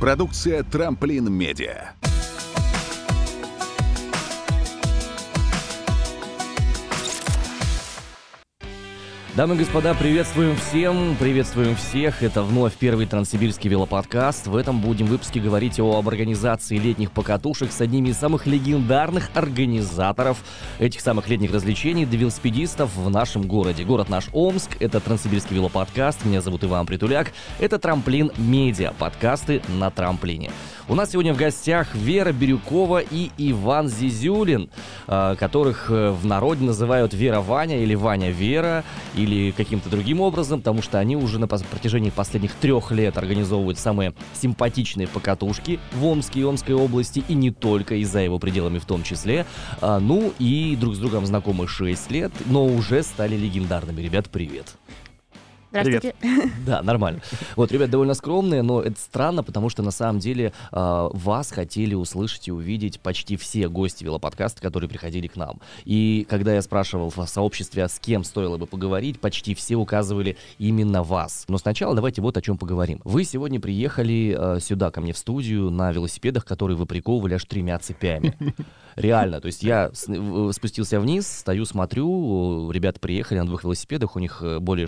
Продукция «Трамплин Медиа». Дамы и господа, приветствуем всем, приветствуем всех. Это вновь первый Транссибирский велоподкаст. В этом будем выпуске говорить об организации летних покатушек с одними из самых легендарных организаторов этих самых летних развлечений для велосипедистов в нашем городе. Город наш Омск, это Транссибирский велоподкаст. Меня зовут Иван Притуляк. Это Трамплин Медиа, подкасты на трамплине. У нас сегодня в гостях Вера Бирюкова и Иван Зизюлин, а, которых э, в народе называют Вера Ваня или Ваня Вера, или каким-то другим образом, потому что они уже на протяжении последних трех лет организовывают самые симпатичные покатушки в Омске и Омской области, и не только, и за его пределами в том числе. А, ну и друг с другом знакомы 6 лет, но уже стали легендарными. Ребят, привет! Здравствуйте. Привет. Да, нормально. Вот, ребят, довольно скромные, но это странно, потому что на самом деле э, вас хотели услышать и увидеть почти все гости велоподкаста, которые приходили к нам. И когда я спрашивал в сообществе, а с кем стоило бы поговорить, почти все указывали именно вас. Но сначала давайте вот о чем поговорим. Вы сегодня приехали э, сюда, ко мне в студию, на велосипедах, которые вы приковывали аж тремя цепями. Реально, то есть я спустился вниз, стою, смотрю, ребята приехали на двух велосипедах, у них э, более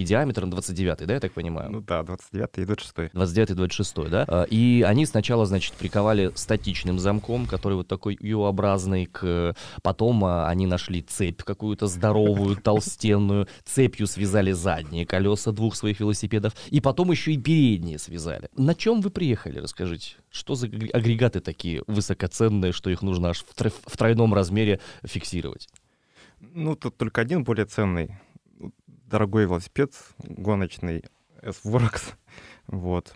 широкий диаметр, 29 да, я так понимаю? Ну да, 29 и 26 29 и 26 да? А, и они сначала, значит, приковали статичным замком, который вот такой U-образный, к... потом а, они нашли цепь какую-то здоровую, толстенную, цепью связали задние колеса двух своих велосипедов, и потом еще и передние связали. На чем вы приехали, расскажите? Что за агрегаты такие высокоценные, что их нужно аж в, в тройном размере фиксировать? Ну, тут только один более ценный. Дорогой велосипед, гоночный S-Works. Вот.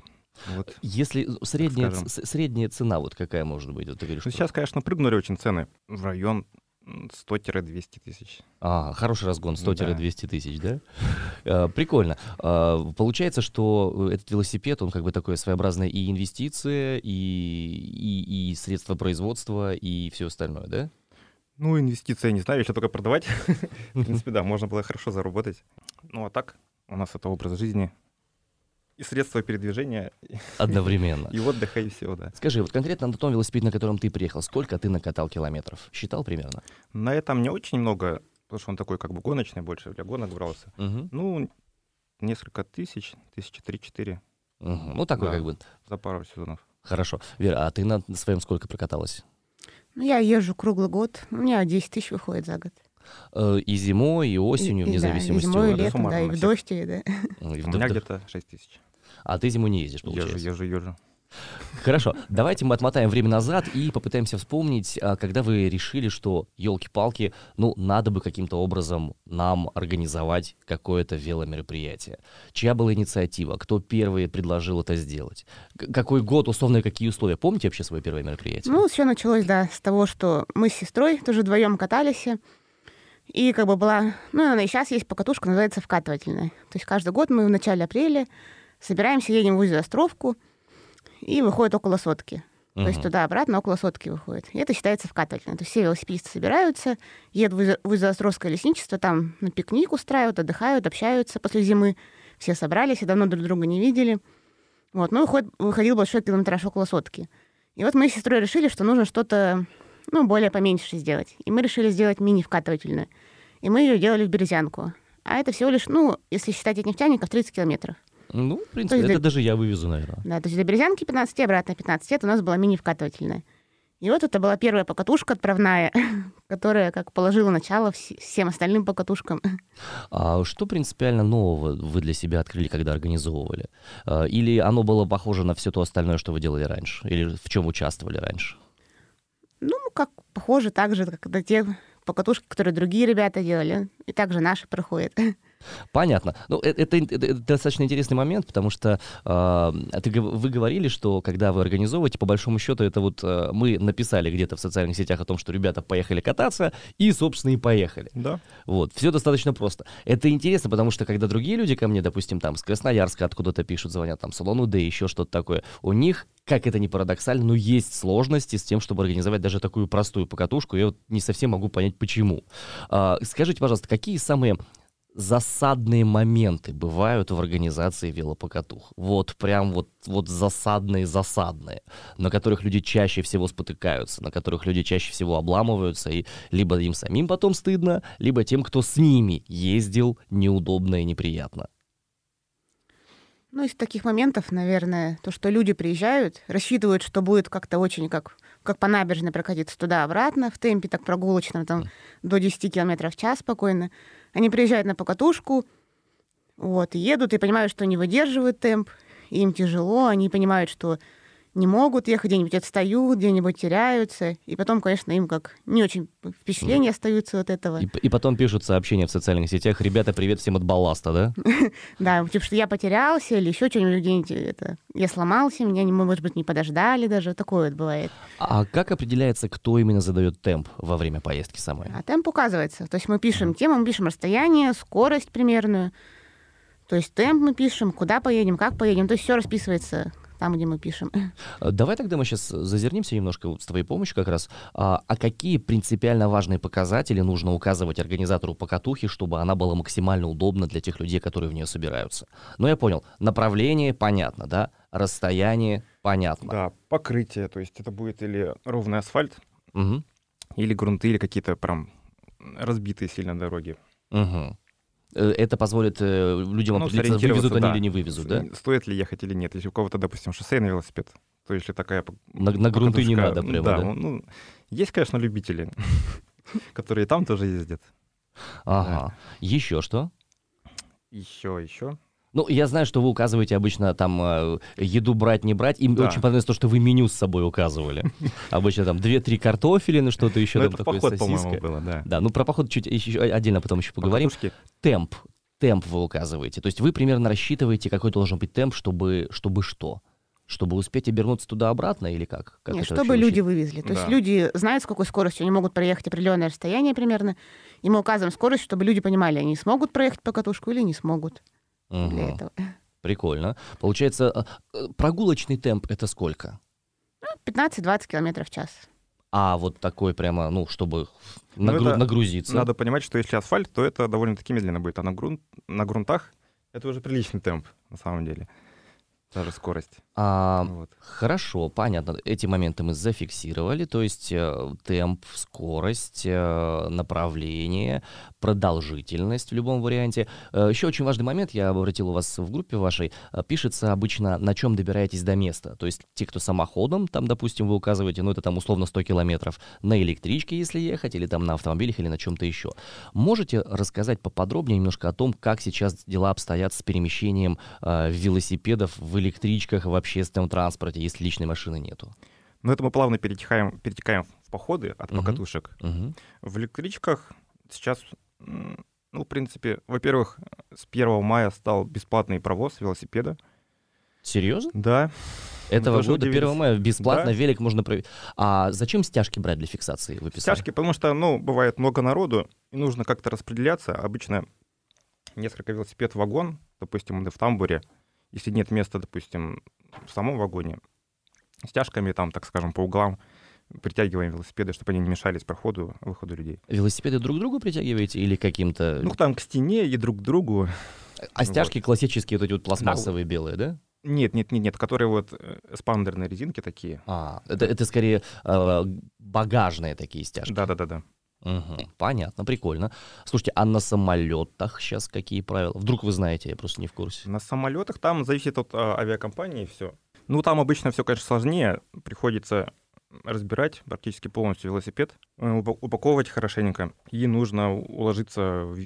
Вот. Если средняя, средняя цена, вот какая может быть? Вот ты говоришь, ну, что... Сейчас, конечно, прыгнули очень цены. В район 100-200 тысяч. А, хороший разгон, 100-200 тысяч, да? А, прикольно. А, получается, что этот велосипед, он как бы такое своеобразное и инвестиция, и, и, и средства производства, и все остальное, да? Ну, инвестиции, не знаю, еще только продавать. В принципе, да, можно было хорошо заработать. Ну, а так, у нас это образ жизни и средства передвижения. Одновременно. И отдыха, и всего, да. Скажи, вот конкретно на том велосипеде, на котором ты приехал, сколько ты накатал километров? Считал примерно? На этом не очень много, потому что он такой как бы гоночный больше, для гонок брался. Угу. Ну, несколько тысяч, тысячи три-четыре. Угу. Ну, такой да, как бы... За пару сезонов. Хорошо. Вера, а ты на своем сколько прокаталась? Ну, я езжу круглый год. У меня 10 тысяч выходит за год. Э, и зимой, и осенью, и, вне да, зависимости и зимой, и летом, да, и в дождь, и, да. И в У меня где-то 6 тысяч. А ты зимой не ездишь, получается? Езжу, езжу, езжу. Хорошо, давайте мы отмотаем время назад и попытаемся вспомнить, а, когда вы решили, что, елки-палки, ну, надо бы каким-то образом нам организовать какое-то веломероприятие. Чья была инициатива? Кто первый предложил это сделать? Какой год, условно, какие условия? Помните вообще свое первое мероприятие? Ну, все началось, да, с того, что мы с сестрой тоже вдвоем катались, и как бы была, ну, она и сейчас есть покатушка, называется вкатывательная. То есть каждый год мы в начале апреля собираемся, едем в узел-островку, и выходит около сотки. Uh-huh. То есть туда-обратно около сотки выходит. И это считается вкатывательно. То есть все велосипедисты собираются, едут в Узелостровское лесничество, там на пикник устраивают, отдыхают, общаются после зимы. Все собрались и давно друг друга не видели. Вот, ну, выходит, выходил большой километраж около сотки. И вот мы с сестрой решили, что нужно что-то, ну, более поменьше сделать. И мы решили сделать мини-вкатывательную. И мы ее делали в Березянку. А это всего лишь, ну, если считать от нефтяников, 30 километров. Ну, в принципе, это для... даже я вывезу, наверное. Да, то есть до Березянки 15, обратно 15 лет у нас была мини-вкатывательная. И вот это была первая покатушка отправная, которая как положила начало всем остальным покатушкам. А что принципиально нового вы для себя открыли, когда организовывали? А, или оно было похоже на все то остальное, что вы делали раньше? Или в чем участвовали раньше? Ну, как похоже так же, как на те покатушки, которые другие ребята делали. И также наши проходят. Понятно. Ну, это, это, это достаточно интересный момент, потому что э, ты, вы говорили, что когда вы организовываете, по большому счету, это вот э, мы написали где-то в социальных сетях о том, что ребята поехали кататься, и, собственно, и поехали. Да. Вот, все достаточно просто. Это интересно, потому что когда другие люди ко мне, допустим, там с Красноярска откуда-то пишут, звонят, там, Салону Д, еще что-то такое, у них как это не парадоксально, но есть сложности с тем, чтобы организовать даже такую простую покатушку. Я вот не совсем могу понять, почему. А, скажите, пожалуйста, какие самые засадные моменты бывают в организации велопокатух? Вот прям вот, вот засадные-засадные, на которых люди чаще всего спотыкаются, на которых люди чаще всего обламываются, и либо им самим потом стыдно, либо тем, кто с ними ездил, неудобно и неприятно. Ну, из таких моментов, наверное, то, что люди приезжают, рассчитывают, что будет как-то очень как, как по набережной прокатиться туда-обратно, в темпе так прогулочном, там, до 10 км в час спокойно. Они приезжают на покатушку, вот, едут и понимают, что не выдерживают темп, им тяжело, они понимают, что не могут ехать, где-нибудь отстают, где-нибудь теряются. И потом, конечно, им как не очень впечатления остаются от этого. И, и потом пишут сообщения в социальных сетях, ребята, привет всем от балласта, да? Да, типа, что я потерялся или еще что-нибудь где-нибудь это, я сломался, меня, может быть, не подождали даже, такое вот бывает. А как определяется, кто именно задает темп во время поездки самой? А темп указывается. То есть мы пишем тему, мы пишем расстояние, скорость примерную. То есть темп мы пишем, куда поедем, как поедем. То есть все расписывается там, где мы пишем. Э, давай тогда мы сейчас зазернимся немножко вот с твоей помощью как раз. А, а какие принципиально важные показатели нужно указывать организатору покатухи, чтобы она была максимально удобна для тех людей, которые в нее собираются? Ну, я понял. Направление понятно, да? Расстояние понятно. Да, покрытие. То есть это будет или ровный асфальт, угу. или грунты, или какие-то прям разбитые сильно дороги. Угу. Э, это позволит э, людям ну, определиться, вывезут они да. или не вывезут, да? Стоит ли ехать или нет. Если у кого-то, допустим, шоссейный велосипед, то если такая... На, на грунты не надо прямо, да? да? Ну, есть, конечно, любители, которые там тоже ездят. Ага. Еще что? Еще, еще. Ну, я знаю, что вы указываете обычно там э, еду брать, не брать. Им да. очень понравилось то, что вы меню с собой указывали. Обычно там 2-3 картофелины, что-то еще ну, там такое поход, по-моему, было, да. Да, ну про поход чуть еще отдельно потом еще поговорим. Темп. Темп вы указываете. То есть вы примерно рассчитываете, какой должен быть темп, чтобы, чтобы что? Чтобы успеть обернуться туда-обратно или как? как Нет, чтобы люди вывезли. То да. есть люди знают, с какой скоростью они могут проехать определенное расстояние примерно, и мы указываем скорость, чтобы люди понимали, они смогут проехать по катушку или не смогут угу. для этого. Прикольно. Получается, а, э, прогулочный темп это сколько? 15-20 ну, километров в час. А вот такой прямо, ну, чтобы ну, нагру- нагрузиться. Надо понимать, что если асфальт, то это довольно-таки медленно будет, а на, грунт, на грунтах это уже приличный темп, на самом деле. Даже скорость. А, вот. Хорошо, понятно. Эти моменты мы зафиксировали, то есть э, темп, скорость, э, направление, продолжительность в любом варианте. Э, еще очень важный момент, я обратил у вас в группе вашей, э, пишется обычно, на чем добираетесь до места. То есть те, кто самоходом, там, допустим, вы указываете, ну это там условно 100 километров, на электричке, если ехать, или там на автомобилях, или на чем-то еще. Можете рассказать поподробнее немножко о том, как сейчас дела обстоят с перемещением э, велосипедов в электричках, в общественном транспорте, если личной машины нету? Ну, это мы плавно перетекаем, перетекаем в походы от покатушек. Uh-huh. В электричках сейчас, ну, в принципе, во-первых, с 1 мая стал бесплатный провоз велосипеда. Серьезно? Да. Этого года, удивились. 1 мая, бесплатно да? велик можно проверить. А зачем стяжки брать для фиксации? Вы Стяжки, потому что, ну, бывает много народу, и нужно как-то распределяться. Обычно несколько велосипед вагон, допустим, в тамбуре, если нет места, допустим, в самом вагоне, стяжками там, так скажем, по углам притягиваем велосипеды, чтобы они не мешались проходу, выходу людей. Велосипеды друг к другу притягиваете или каким-то... Ну, там к стене и друг к другу. А стяжки вот. классические, вот эти вот пластмассовые да. белые, да? Нет, нет, нет, нет, которые вот эспандерные резинки такие. А, это, это скорее э, багажные такие стяжки. Да-да-да-да. Угу, понятно, прикольно. Слушайте, а на самолетах сейчас какие правила? Вдруг вы знаете, я просто не в курсе. На самолетах там зависит от а, авиакомпании все. Ну, там обычно все, конечно, сложнее. Приходится разбирать практически полностью велосипед, э, упаковывать хорошенько. И нужно уложиться в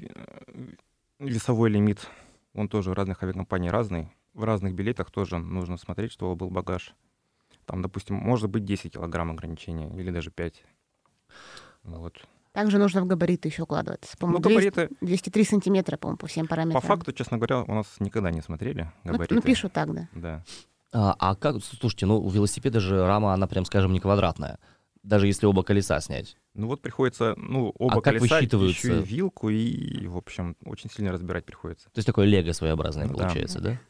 весовой лимит. Он тоже у разных авиакомпаний разный. В разных билетах тоже нужно смотреть, чтобы был багаж. Там, допустим, может быть 10 килограмм ограничения или даже 5. Вот. Также нужно в габариты еще укладываться. По-моему, ну, габариты... 203 сантиметра, по-моему, по всем параметрам. По факту, честно говоря, у нас никогда не смотрели ну, габариты. Ну, ну пишут так, да. Да. А, а как, слушайте, ну у велосипеда же рама, она прям, скажем, не квадратная. Даже если оба колеса снять. Ну вот приходится, ну, оба а колеса, еще и вилку, и, в общем, очень сильно разбирать приходится. То есть такое лего своеобразное получается, да?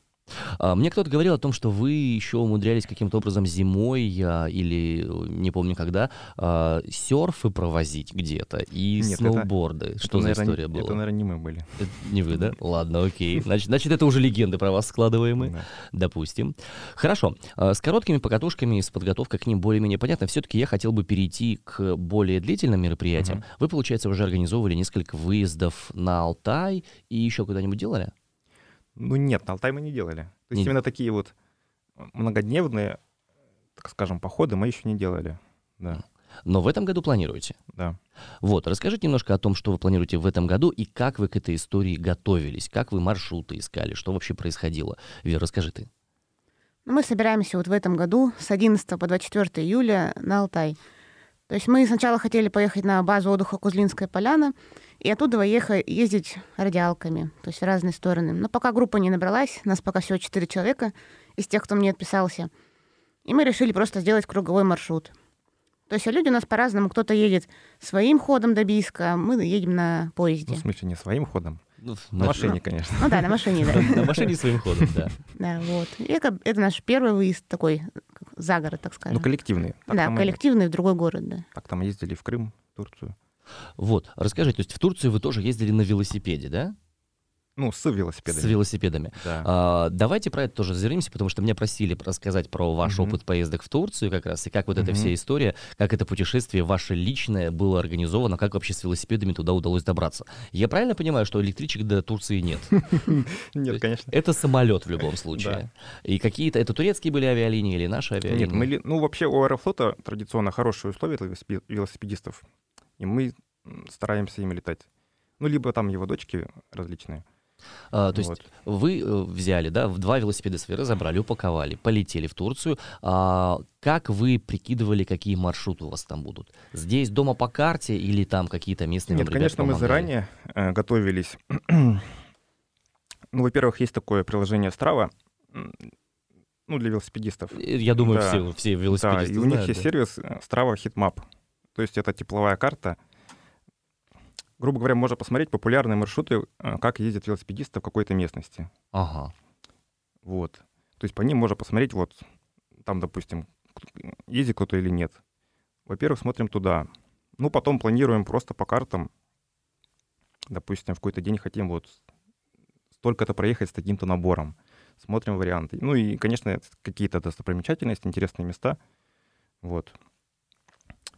А, мне кто-то говорил о том, что вы еще умудрялись каким-то образом зимой а, или не помню когда а, серфы провозить где-то и Нет, сноуборды. это, что за наверное, история была? Это, наверное, не мы были. Это не вы, да? Ладно, окей. Значит, значит, это уже легенды про вас складываемые. Да. Допустим. Хорошо. С короткими покатушками, с подготовкой к ним более-менее понятно. Все-таки я хотел бы перейти к более длительным мероприятиям. Мгм. Вы, получается, уже организовывали несколько выездов на Алтай и еще куда-нибудь делали? Ну нет, на Алтай мы не делали. То есть Не- именно такие вот многодневные, так скажем, походы мы еще не делали. Да, Но в этом году планируете. да. Вот, расскажите немножко о том, что вы планируете в этом году и как вы к этой истории готовились, как вы маршруты искали, что вообще происходило. Вера, расскажи ты. Ну, мы собираемся вот в этом году с 11 по 24 июля на Алтай. То есть мы сначала хотели поехать на базу отдыха Кузлинская поляна и оттуда ехать, ездить радиалками, то есть в разные стороны. Но пока группа не набралась, нас пока всего 4 человека из тех, кто мне отписался. И мы решили просто сделать круговой маршрут. То есть а люди у нас по-разному. Кто-то едет своим ходом до Бийска, а мы едем на Ну, поезде. в смысле, не своим ходом. Ну, На машине, конечно. Ну да, на машине, да. На машине своим ходом, да. Да, вот. И это, это наш первый выезд такой, за город, так скажем. Ну, коллективный. Так да, там мы- коллективный в другой город, да. Так там ездили в Крым, в Турцию. Вот, расскажите, то есть в Турцию вы тоже ездили на велосипеде, да? Ну, с велосипедами. С велосипедами. Да. А, давайте про это тоже зазеримся, потому что меня просили рассказать про ваш Мгм. опыт поездок в Турцию как раз, и как вот эта Мгм. вся история, как это путешествие ваше личное было организовано, как вообще с велосипедами туда удалось добраться. Я правильно понимаю, что электричек до Турции нет? Нет, конечно. Это самолет в любом случае. И какие-то, это турецкие были авиалинии или наши авиалинии? Нет, ну, вообще у Аэрофлота традиционно хорошие условия для велосипе- велосипедистов, и мы стараемся ими летать. Ну, либо там его дочки различные. А, то есть Вот. вы э, взяли, да, в два велосипеда свои разобрали, упаковали, полетели в Турцию. А, как вы прикидывали, какие маршруты у вас там будут? Здесь дома по карте или там какие-то местные Нет, конечно, мы помогали? заранее э, готовились. ну, во-первых, есть такое приложение Strava, ну, для велосипедистов. Э, Я думаю, Да. все, все Да, велосипедисты и у них знают, есть да. сервис Strava Heatmap. То есть это тепловая карта. Грубо говоря, можно посмотреть популярные маршруты, э, как ездят велосипедисты в какой-то местности. Ага. Вот. То есть по ним можно посмотреть, вот там, допустим, ездит кто-то или нет. Во-первых, смотрим туда. Ну, потом планируем просто по картам. Допустим, в какой-то день хотим вот столько-то проехать с таким-то набором. Смотрим варианты. Ну и, конечно, какие-то достопримечательности, интересные места. Вот.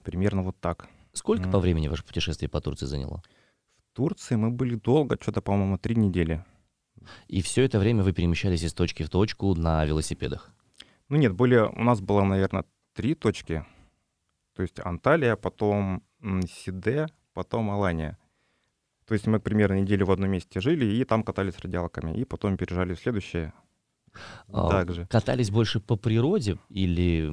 Примерно вот так. Сколько Мгм. по времени ваше путешествие по Турции заняло? В Турции мы были долго, что-то, по-моему, три недели. И все это время вы перемещались из точки в точку на велосипедах? Ну нет, были, у нас было, наверное, три точки. То есть Анталия, потом Сиде, потом Алания. То есть мы примерно неделю в одном месте жили и там катались радиалками. И потом переезжали в следующее. А, Также. Катались больше по природе или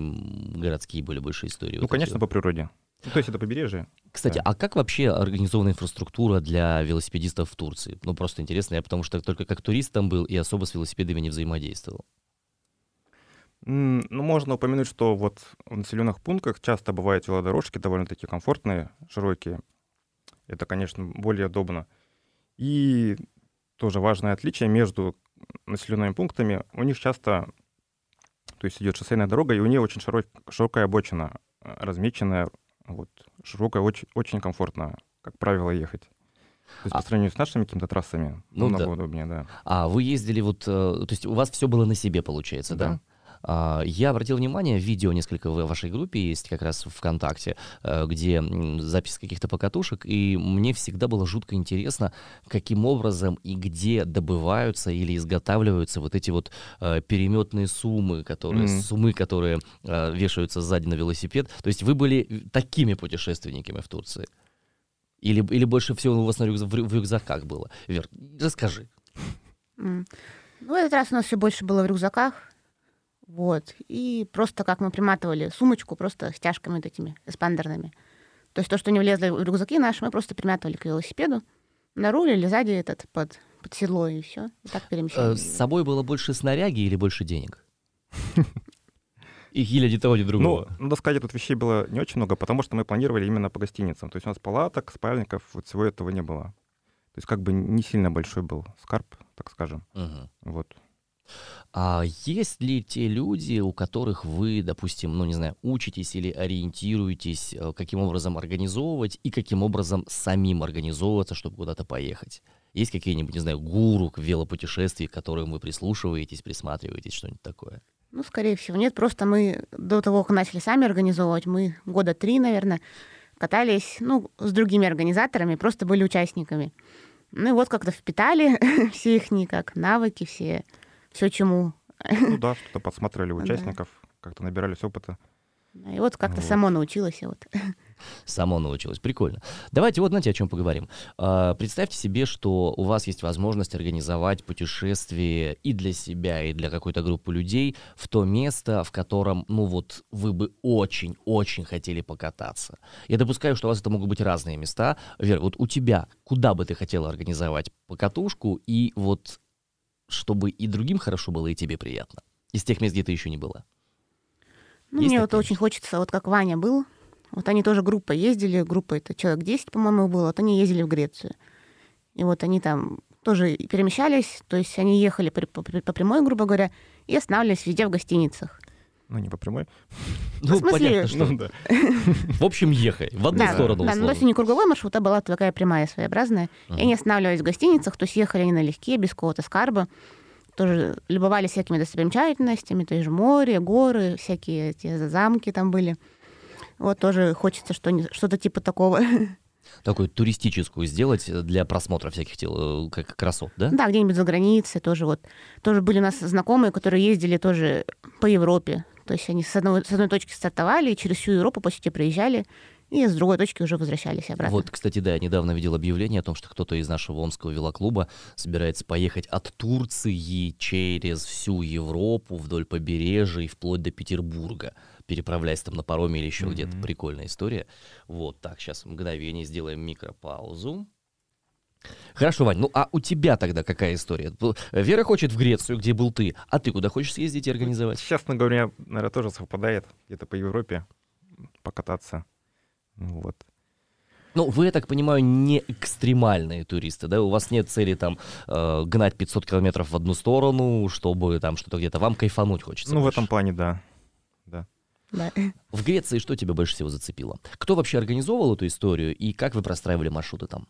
городские были больше истории? Ну, вот конечно, эти? по природе. Ну, то есть это побережье. Кстати, Да. а как вообще организована инфраструктура для велосипедистов в Турции? Ну, просто интересно, я потому что только как турист там был и особо с велосипедами не взаимодействовал. Ну, можно упомянуть, что вот в населенных пунктах часто бывают велодорожки довольно-таки комфортные, широкие. Это, конечно, более удобно. И тоже важное отличие между населенными пунктами. У них часто, то есть идет шоссейная дорога, и у нее очень широк- широкая обочина, э, размеченная, вот, широкая, очень, очень комфортно, как правило, ехать. То есть А- по сравнению с нашими какими-то трассами Ну намного да. удобнее, да. А вы ездили вот, э, то есть у вас все было на себе, получается, да? Да. А, Я обратил внимание, видео несколько в вашей группе есть как раз ВКонтакте, э, где запись каких-то покатушек, и мне всегда было жутко интересно, каким образом и где добываются или изготавливаются вот эти вот э, переметные суммы, которые, Мгм. суммы, которые э, вешаются сзади на велосипед. То есть вы были такими путешественниками в Турции? Или, или больше всего у вас на рюкза- в рю- в рюкзаках было? Вер, расскажи. М. Ну, в этот раз у нас все больше было в рюкзаках. Вот. И просто как мы приматывали сумочку просто стяжками вот этими эспандерными. То есть то, что не влезло в рюкзаки наши, мы просто приматывали к велосипеду на руль или сзади этот под, под седло, и все. И так Э, перемещались. С собой было больше снаряги или больше денег? И или ни того, ни Ну, другого. надо сказать, тут вещей было не очень много, потому что мы планировали именно по гостиницам. То есть у нас палаток, спальников, вот всего этого не было. То есть как бы не сильно большой был скарб, так скажем. Мгм. Вот. А есть ли те люди, у которых вы, допустим, ну не знаю, учитесь или ориентируетесь, э, каким образом организовывать и каким образом самим организовываться, чтобы куда-то поехать? Есть какие-нибудь, не знаю, гуру велопутешествий, к которым вы прислушиваетесь, присматриваетесь, что-нибудь такое? Ну, скорее всего, нет. Просто мы до того, как начали сами организовывать, мы года три, наверное, катались, ну, с другими организаторами, просто были участниками. Ну и вот как-то впитали все их как навыки, все, все чему. Ну да, что-то подсматривали участников, как-то набирались опыта. И вот как-то вот. само научилась. Вот. Само научилась. Прикольно. Давайте вот, знаете, о чем поговорим. А, представьте себе, что у вас есть возможность организовать путешествие и для себя, и для какой-то группы людей в то место, в котором, ну вот, вы бы очень-очень хотели покататься. Я допускаю, что у вас это могут быть разные места. Вера, вот у тебя куда бы ты хотела организовать покатушку, и вот чтобы и другим хорошо было, и тебе приятно? Из тех мест, где ты еще не была. Ну, мне вот очень хочется, вот как Ваня был, вот они тоже группа ездили, группа это человек 10, по-моему, было, вот они ездили в Грецию. И вот они там тоже перемещались, то есть они ехали по, по, по прямой, грубо говоря, и останавливались везде в гостиницах. Ну, не по прямой. Ну, в смысле... понятно, что... Ну, да. В общем, ехай в одну да, сторону. Да, ну, то есть не круговой маршрут, а была такая прямая, своеобразная. И они останавливались в гостиницах, то есть ехали они налегке, без какого-то скарба тоже любовались всякими достопримечательностями, то есть море, горы, всякие эти замки там были. Вот тоже хочется что-то типа такого. Такую туристическую сделать для просмотра всяких тел, э, как красот, да? Да, где-нибудь за границей тоже вот. Тоже были у нас знакомые, которые ездили тоже по Европе. То есть они с одной, с одной точки стартовали и через всю Европу почти проезжали и с другой точки уже возвращались обратно. Вот, кстати, да, я недавно видел объявление о том, что кто-то из нашего омского велоклуба собирается поехать от Турции через всю Европу вдоль побережья и вплоть до Петербурга, переправляясь там на пароме или еще mm-hmm. где-то. Прикольная история. Вот, так, сейчас мгновение сделаем микропаузу. Хорошо, Вань, ну а у тебя тогда какая история? Вера хочет в Грецию, где был ты, а ты куда хочешь съездить и организовать? Честно говоря, наверное, тоже совпадает где-то по Европе покататься. Вот. Ну, вы, я так понимаю, не экстремальные туристы, да? У вас нет цели там э, гнать 500 километров в одну сторону, чтобы там что-то где-то вам кайфануть хочется. Ну, больше. в этом плане, да. да. Да. В Греции что тебя больше всего зацепило? Кто вообще организовывал эту историю и как вы простраивали маршруты там?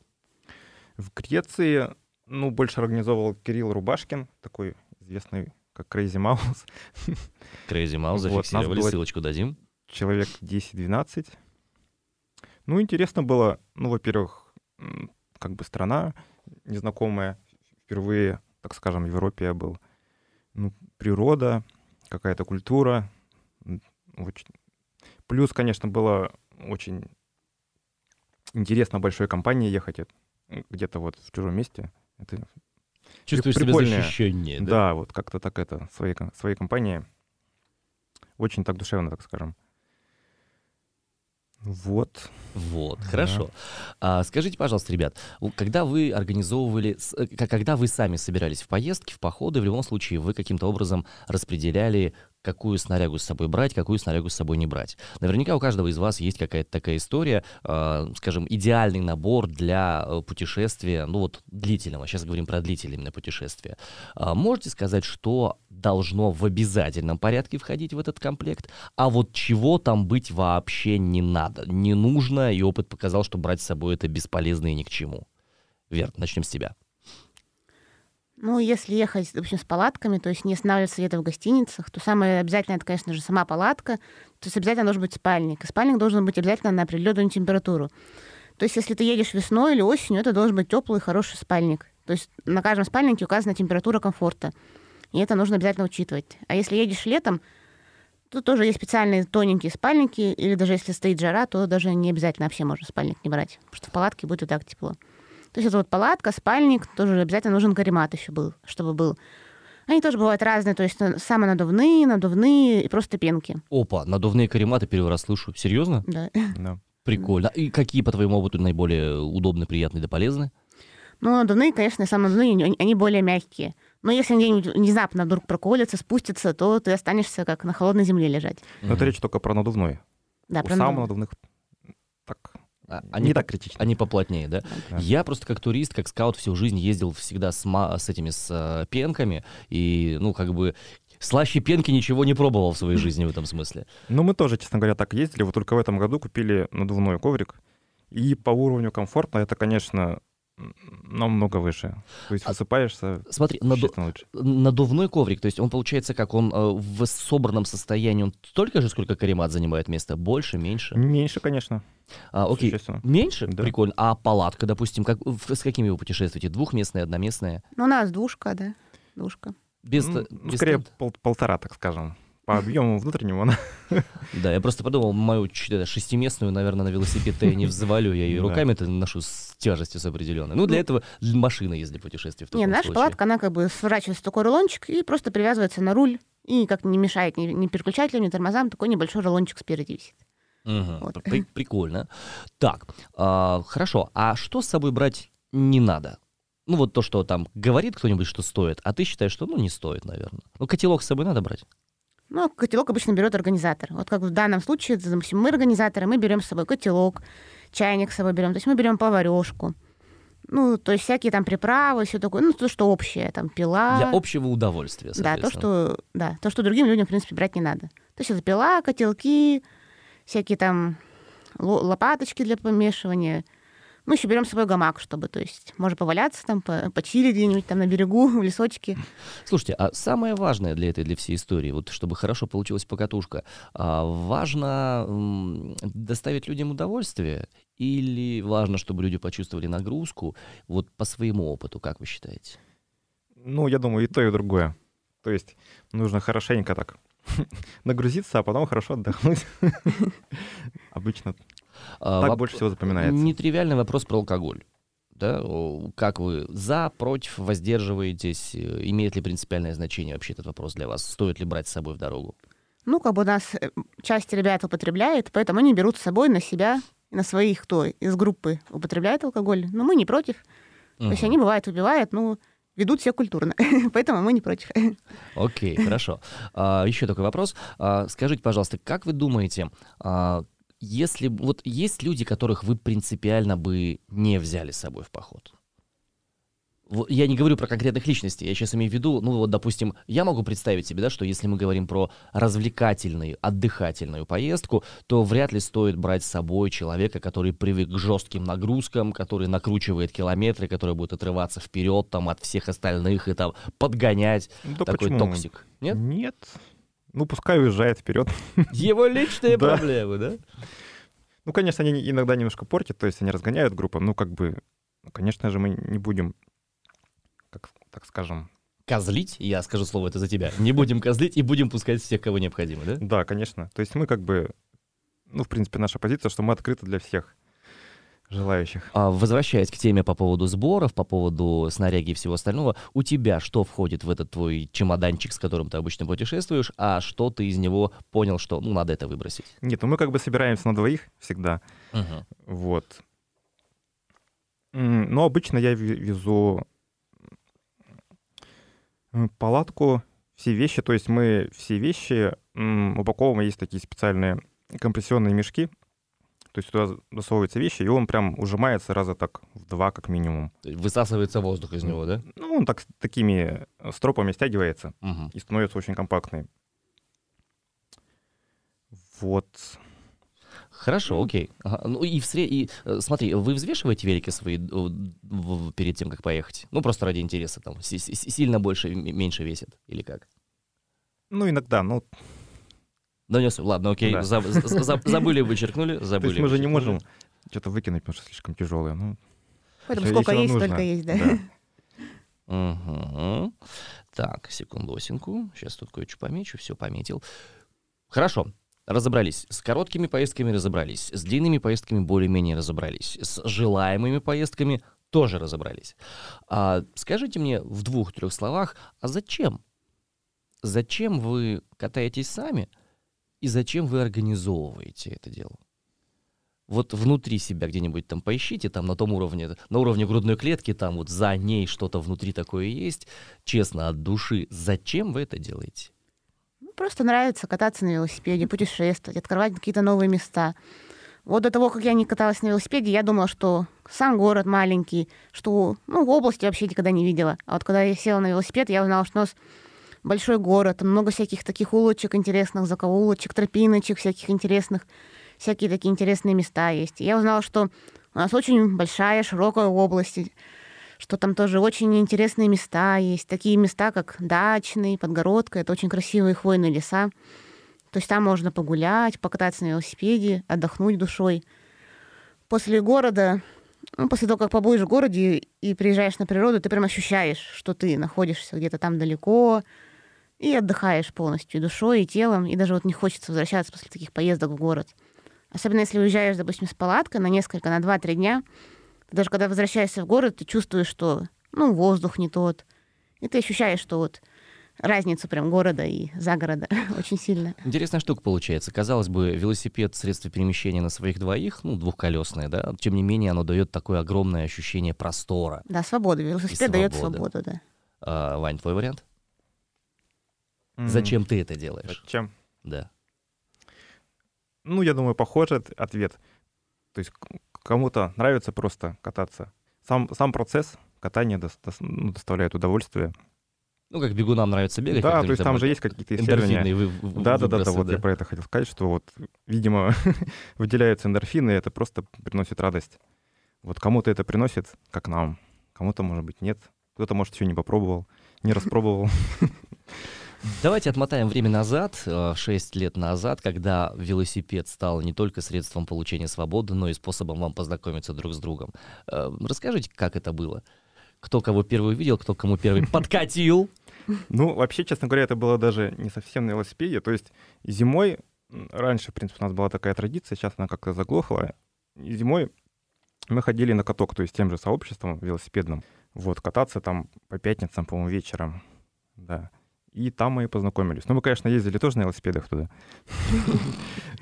В Греции, ну, больше организовывал Кирилл Рубашкин, такой известный как Crazy Mouse. Crazy Mouse, зафиксировали, вот, ссылочку дадим. Человек 10-12. Ну, интересно было, ну, во-первых, как бы страна незнакомая, впервые, так скажем, в Европе я был. Ну, природа, какая-то культура. Очень... Плюс, конечно, было очень интересно большой компании ехать где-то вот в чужом месте. Это Чувствуешь прикольное. себя защищеннее, да? Да, вот как-то так это, своей, своей компании. Очень так душевно, так скажем. Вот. Вот, да. хорошо. А, скажите, пожалуйста, ребят, когда вы организовывали, э, когда вы сами собирались в поездки, в походы, в любом случае вы каким-то образом распределяли какую снарягу с собой брать, какую снарягу с собой не брать. Наверняка у каждого из вас есть какая-то такая история, э, скажем, идеальный набор для э, путешествия, ну вот длительного, сейчас говорим про длительное путешествие. Э, можете сказать, что должно в обязательном порядке входить в этот комплект, а вот чего там быть вообще не надо, не нужно, и опыт показал, что брать с собой это бесполезно и ни к чему. Вер, начнем с тебя. Ну, если ехать, в общем, с палатками, то есть не останавливаться где-то в гостиницах, то самое обязательное, это, конечно же, сама палатка. То есть обязательно должен быть спальник. И спальник должен быть обязательно на определенную температуру. То есть если ты едешь весной или осенью, это должен быть теплый, хороший спальник. То есть на каждом спальнике указана температура комфорта. И это нужно обязательно учитывать. А если едешь летом, то тоже есть специальные тоненькие спальники, или даже если стоит жара, то даже не обязательно вообще можно спальник не брать, потому что в палатке будет и так тепло. То есть это вот палатка, спальник, тоже обязательно нужен каремат еще был, чтобы был. Они тоже бывают разные, то есть самонадувные, надувные и просто пенки. Опа, надувные карематы первый раз слышу. Серьезно? Да. да. Прикольно. И какие, по твоему опыту, наиболее удобные, приятные да полезные? Ну, надувные, конечно, самонадувные, они более мягкие. Но если они где-нибудь внезапно вдруг проколятся, спустятся, то ты останешься как на холодной земле лежать. Но это речь только про надувной. Да, У про самонадувных А, они не так критично. Они поплотнее, да? Да. Я просто как турист, как скаут всю жизнь ездил всегда с, с этими с э, пенками, и, ну, как бы, слаще пенки ничего не пробовал в своей жизни в этом смысле. Ну, мы тоже, честно говоря, так ездили. Вот только в этом году купили надувной коврик. И по уровню комфорта это, конечно, намного выше. То есть А- высыпаешься Смотри, наду- лучше. надувной коврик, то есть он получается как, он э, в собранном состоянии, он столько же, сколько каремат занимает место? Больше, меньше? Меньше, конечно. А, окей, меньше? Да. Прикольно. А палатка, допустим, как, в- с какими вы путешествуете? Двухместная, одноместная? Ну, у нас двушка, да, двушка. Без, Ну, ну, без скорее тент? пол- полтора, так скажем. По объему внутреннему она. Да, я просто подумал, мою шестиместную, наверное, на велосипед я не взвалю, я ее руками-то ношу с тяжестью с определенной. Ну, для этого для машины ездили путешествия в Не, наша палатка, она как бы сворачивается в такой рулончик и просто привязывается на руль. И никак не мешает ни, ни переключателям, ни тормозам. Такой небольшой рулончик спереди висит. Мгм, Вот. при- Прикольно. Так, а, хорошо. А что с собой брать не надо? Ну, вот то, что там говорит кто-нибудь, что стоит, а ты считаешь, что, ну, не стоит, наверное. Ну, котелок с собой надо брать. Ну, котелок обычно берет организатор. Вот как в данном случае, допустим, мы организаторы, мы берем с собой котелок, чайник с собой берем, то есть мы берем поварешку. Ну, то есть всякие там приправы, все такое, ну, то, что общее, там, пила. Для общего удовольствия, Да, то, что, да, то, что другим людям, в принципе, брать не надо. То есть это пила, котелки, всякие там ло- лопаточки для помешивания. Мы еще берем с собой гамак, чтобы, то есть, можно поваляться там, по- почилить где-нибудь там на берегу, в лесочке. Слушайте, а самое важное для этой, для всей истории, вот чтобы хорошо получилась покатушка, а, важно м, доставить людям удовольствие или важно, чтобы люди почувствовали нагрузку? Вот по своему опыту, как вы считаете? Ну, я думаю, и то, и другое. То есть нужно хорошенько так нагрузиться, а потом хорошо отдохнуть. Обычно так воп- больше всего запоминается. Нетривиальный вопрос про алкоголь. Да? Как вы за, против, воздерживаетесь? Э, Имеет ли принципиальное значение вообще этот вопрос для вас? Стоит ли брать с собой в дорогу? Ну, как бы у нас э, часть ребят употребляет, поэтому они берут с собой на себя, на своих, кто из группы употребляет алкоголь. Но мы не против. То есть они, бывает, убивают, ну, ведут себя культурно. поэтому мы не против. Окей, хорошо. А, еще такой вопрос. А, скажите, пожалуйста, как вы думаете, а, если вот есть люди, которых вы принципиально бы не взяли с собой в поход? Я не говорю про конкретных личностей, я сейчас имею в виду, ну вот, допустим, я могу представить себе, да, что если мы говорим про развлекательную, отдыхательную поездку, то вряд ли стоит брать с собой человека, который привык к жестким нагрузкам, который накручивает километры, который будет отрываться вперед там от всех остальных и там подгонять. Да Такой почему? токсик. Нет? Нет. Ну, пускай уезжает вперед. Его личные проблемы, да? Ну, конечно, они иногда немножко портят, то есть они разгоняют группу. Ну, как бы, ну, конечно же, мы не будем, как, так скажем, Козлить, я скажу слово это за тебя. Не будем козлить и будем пускать всех, кого необходимо, да? да, конечно. То есть мы как бы, ну, в принципе, наша позиция, что мы открыты для всех желающих. А, возвращаясь к теме по поводу сборов, по поводу снаряги и всего остального, у тебя что входит в этот твой чемоданчик, с которым ты обычно путешествуешь, а что ты из него понял, что, ну, надо это выбросить? Нет, ну мы как бы собираемся на двоих всегда, вот. М, Но обычно я ве- везу палатку, все вещи, то есть мы все вещи упаковываем, есть такие специальные компрессионные мешки, то есть туда засовываются вещи, и он прям ужимается раза так в два как минимум. Высасывается воздух из него, да? Ну, он так такими э, стропами стягивается Мгм. и становится очень компактный. Вот. Хорошо, окей. Ага, Ну и, в сре- и э, смотри, вы взвешиваете велики свои э, перед тем, как поехать? Ну, просто ради интереса, там, си- си- сильно больше, меньше весит, или как? Ну, иногда, ну, Донес, ладно, окей, Да. заб- за- за- забыли, вычеркнули, то забыли. есть мы же не можем что-то выкинуть, потому что слишком тяжелое. Ну, Поэтому сколько есть, нужно. столько есть, да. Да. Мгм. Так, секундосинку. Сейчас тут кое-что помечу, все пометил. Хорошо, разобрались. С короткими поездками разобрались. С длинными поездками более-менее разобрались. С желаемыми поездками тоже разобрались. А скажите мне в двух-трех словах, а зачем? Зачем вы катаетесь сами и зачем вы организовываете это дело? Вот внутри себя где-нибудь там поищите, там на том уровне, на уровне грудной клетки, там вот за ней что-то внутри такое есть, честно, от души. Зачем вы это делаете? Ну, Просто нравится кататься на велосипеде, путешествовать, открывать какие-то новые места. Вот до того, как я не каталась на велосипеде, я думала, что сам город маленький, что ну, в области вообще никогда не видела. А вот когда я села на велосипед, я узнала, что у нас большой город, много всяких таких улочек интересных, закоулочек, тропиночек всяких интересных, всякие такие интересные места есть. И я узнала, что у нас очень большая, широкая область, что там тоже очень интересные места есть. Такие места, как Дачный, Подгородка, это очень красивые хвойные леса. То есть там можно погулять, покататься на велосипеде, отдохнуть душой. После города, ну, после того, как побудешь в городе и приезжаешь на природу, ты прям ощущаешь, что ты находишься где-то там далеко и отдыхаешь полностью душой, и телом, и даже вот не хочется возвращаться после таких поездок в город. Особенно если уезжаешь, допустим, с палаткой на несколько, на 2-3 дня, даже когда возвращаешься в город, ты чувствуешь, что ну, воздух не тот, и ты ощущаешь, что вот разницу прям города и загорода очень сильно. Интересная штука получается. Казалось бы, велосипед — средство перемещения на своих двоих, ну, двухколесное, да, тем не менее оно дает такое огромное ощущение простора. Да, свободы. Велосипед дает свободу, да. А, Вань, твой вариант? Mm. Зачем ты это делаешь? Зачем? Да. Ну, я думаю, похожий ответ. То есть кому-то нравится просто кататься. Сам, сам процесс катания до, до, ну, доставляет удовольствие. Ну, как бегунам нравится бегать. Да, то есть там же есть какие-то исследования. Вы, да, да, да, да, вот я про это хотел сказать, что вот, видимо, выделяются эндорфины, и это просто приносит радость. Вот кому-то это приносит, как нам, кому-то, может быть, нет. Кто-то, может, еще не попробовал, не распробовал. Давайте отмотаем время назад, 6 э, лет назад, когда велосипед стал не только средством получения свободы, но и способом вам познакомиться друг с другом. Э, расскажите, как это было? кто кого первый увидел, кто кому первый подкатил. Ну, вообще, честно говоря, это было даже не совсем на велосипеде. То есть зимой, раньше, в принципе, у нас была такая традиция, сейчас она как-то заглохла. Зимой мы ходили на каток, то есть тем же сообществом велосипедным. Вот, кататься там по пятницам, по-моему, вечером. Да. И там мы и познакомились. Ну, мы, конечно, ездили тоже на велосипедах туда.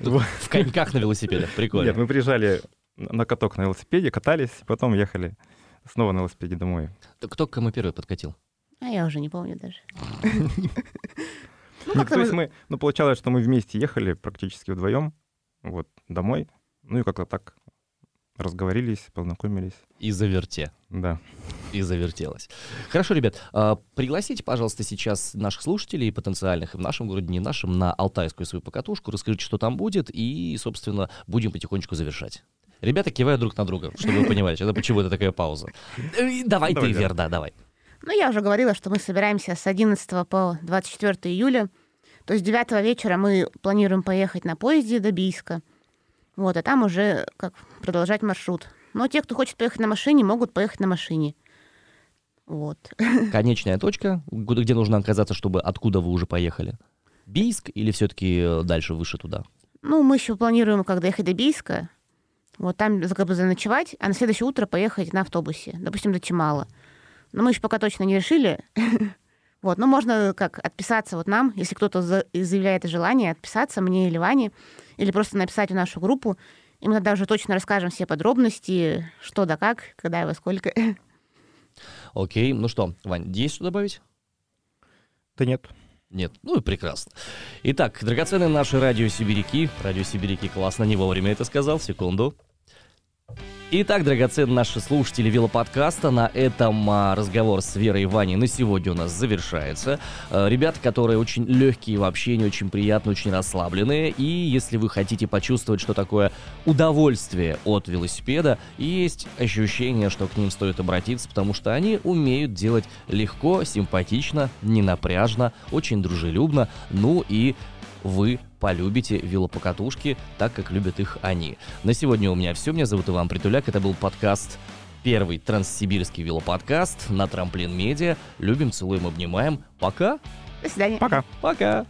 В коньках на велосипедах, прикольно. Нет, мы приезжали на каток на велосипеде, катались, потом ехали снова на велосипеде домой. Кто к кому первый подкатил? А я уже не помню даже. Ну, то есть мы, ну, получалось, что мы вместе ехали практически вдвоем, вот, домой, ну и как-то так разговорились, познакомились. И заверте. Да. И завертелось. Хорошо, ребят, а, пригласите, пожалуйста, сейчас наших слушателей потенциальных и в нашем городе, не нашем, на алтайскую свою покатушку, расскажите, что там будет, и, собственно, будем потихонечку завершать. Ребята кивают друг на друга, чтобы вы понимали, это почему это такая пауза. Э, давай, ты, Вер, да, давай. Ну, я уже говорила, что мы собираемся с 11 по 24 июля. То есть 9 вечера мы планируем поехать на поезде до Бийска. Вот, а там уже как продолжать маршрут. Но те, кто хочет поехать на машине, могут поехать на машине. Вот. Конечная точка, где нужно оказаться, чтобы откуда вы уже поехали? Бийск или все-таки э, дальше, выше туда? Ну, мы еще планируем, когда ехать до Бийска, вот там как бы заночевать, а на следующее утро поехать на автобусе, допустим, до Чемала. Но мы еще пока точно не решили. Вот, ну можно как отписаться вот нам, если кто-то заявляет желание, отписаться мне или Ване, или просто написать в нашу группу, и мы тогда уже точно расскажем все подробности, что да как, когда и во сколько. Окей, ну что, Вань, есть что добавить? Да нет. Нет, ну и прекрасно. Итак, драгоценные наши радиосибиряки. Радиосибиряки классно, не вовремя это сказал, секунду. Итак, драгоценные наши слушатели велоподкаста, на этом а, разговор с Верой и Ваней на сегодня у нас завершается. А, ребята, которые очень легкие в общении, очень приятные, очень расслабленные. И если вы хотите почувствовать, что такое удовольствие от велосипеда, есть ощущение, что к ним стоит обратиться, потому что они умеют делать легко, симпатично, ненапряжно, очень дружелюбно, ну и вы полюбите велопокатушки так, как любят их они. На сегодня у меня все. Меня зовут Иван Притуляк. Это был подкаст первый транссибирский велоподкаст на Трамплин Медиа. Любим, целуем, обнимаем. Пока. До свидания. Пока. Пока.